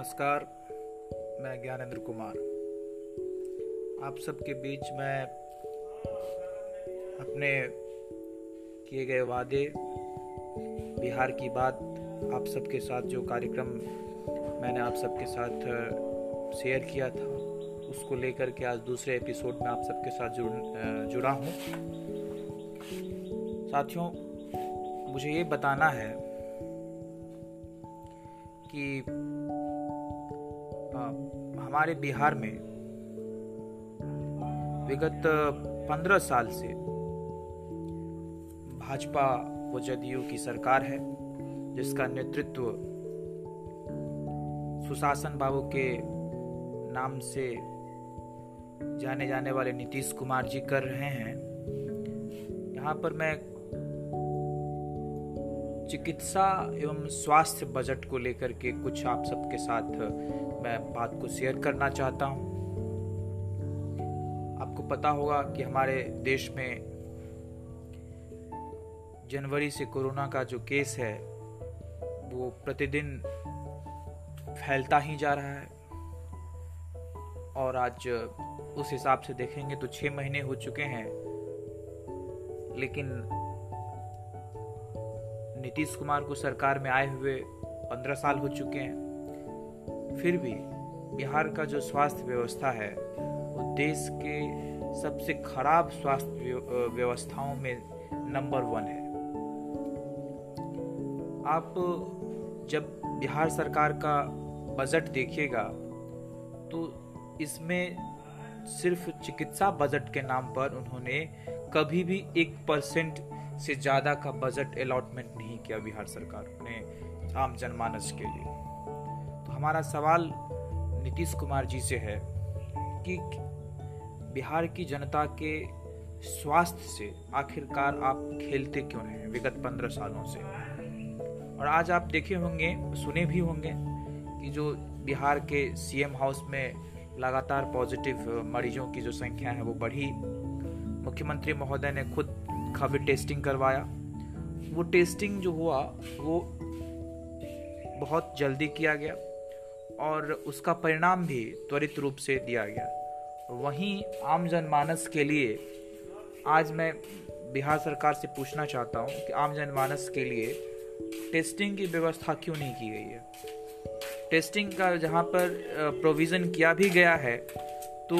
नमस्कार, मैं ज्ञानेंद्र कुमार। आप सबके बीच मैं अपने किए गए वादे, बिहार की बात आप सबके साथ, जो कार्यक्रम मैंने आप सबके साथ शेयर किया था, उसको लेकर के आज दूसरे एपिसोड में आप सबके साथ जुड़ जुड़ा हूँ। साथियों, मुझे ये बताना है कि हमारे बिहार में विगत पंद्रह साल से भाजपा व जदयू की सरकार है, जिसका नेतृत्व सुशासन बाबू के नाम से जाने जाने वाले नीतीश कुमार जी कर रहे हैं। यहाँ पर मैं चिकित्सा एवं स्वास्थ्य बजट को लेकर के कुछ आप सबके साथ मैं बात को शेयर करना चाहता हूँ। आपको पता होगा कि हमारे देश में जनवरी से कोरोना का जो केस है, वो प्रतिदिन फैलता ही जा रहा है। और आज उस हिसाब से देखेंगे तो छह महीने हो चुके हैं, लेकिन नीतीश कुमार को सरकार में आए हुए पंद्रह साल हो चुके हैं। फिर भी बिहार का जो स्वास्थ्य व्यवस्था है, वो देश के सबसे खराब स्वास्थ्य व्यवस्थाओं में नंबर वन है। आप जब बिहार सरकार का बजट देखिएगा तो इसमें सिर्फ़ चिकित्सा बजट के नाम पर उन्होंने कभी भी एक परसेंट से ज़्यादा का बजट अलॉटमेंट नहीं किया बिहार सरकार ने आम जनमानस के लिए। तो हमारा सवाल नीतीश कुमार जी से है कि बिहार की जनता के स्वास्थ्य से आखिरकार आप खेलते क्यों हैं विगत पंद्रह सालों से? और आज आप देखे होंगे, सुने भी होंगे कि जो बिहार के सीएम हाउस में लगातार पॉजिटिव मरीजों की जो संख्या है वो बढ़ी। मुख्यमंत्री महोदय ने खुद काफ़ी टेस्टिंग करवाया। वो टेस्टिंग जो हुआ, वो बहुत जल्दी किया गया और उसका परिणाम भी त्वरित रूप से दिया गया। वहीं आम जनमानस के लिए आज मैं बिहार सरकार से पूछना चाहता हूँ कि आम जनमानस के लिए टेस्टिंग की व्यवस्था क्यों नहीं की गई है? टेस्टिंग का जहाँ पर प्रोविज़न किया भी गया है तो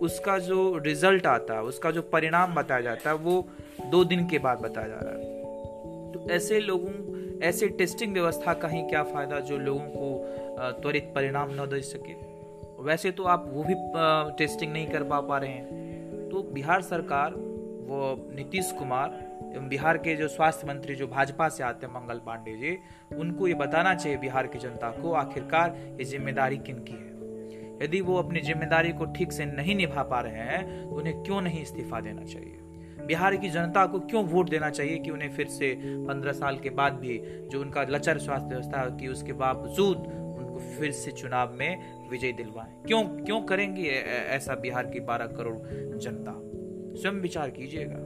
उसका जो रिज़ल्ट आता है उसका जो परिणाम बताया जाता है वो दो दिन के बाद बताया जा रहा है। तो ऐसे लोगों, ऐसे टेस्टिंग व्यवस्था का ही क्या फ़ायदा जो लोगों को त्वरित परिणाम न दे सके? वैसे तो आप वो भी टेस्टिंग नहीं कर पा पा रहे हैं। तो बिहार सरकार वो नीतीश कुमार बिहार के जो स्वास्थ्य मंत्री, जो भाजपा से आते हैं, मंगल पांडे जी, उनको ये बताना चाहिए बिहार की जनता को आखिरकार ये ज़िम्मेदारी किन की है। यदि वो अपनी ज़िम्मेदारी को ठीक से नहीं निभा पा रहे हैं तो उन्हें क्यों नहीं इस्तीफा देना चाहिए? बिहार की जनता को क्यों वोट देना चाहिए कि उन्हें फिर से पंद्रह साल के बाद भी जो उनका लचर स्वास्थ्य व्यवस्था की उसके बावजूद उनको फिर से चुनाव में विजय दिलवाएँ? क्यों क्यों करेंगे ऐसा बिहार की बारह करोड़ जनता? स्वयं विचार कीजिएगा।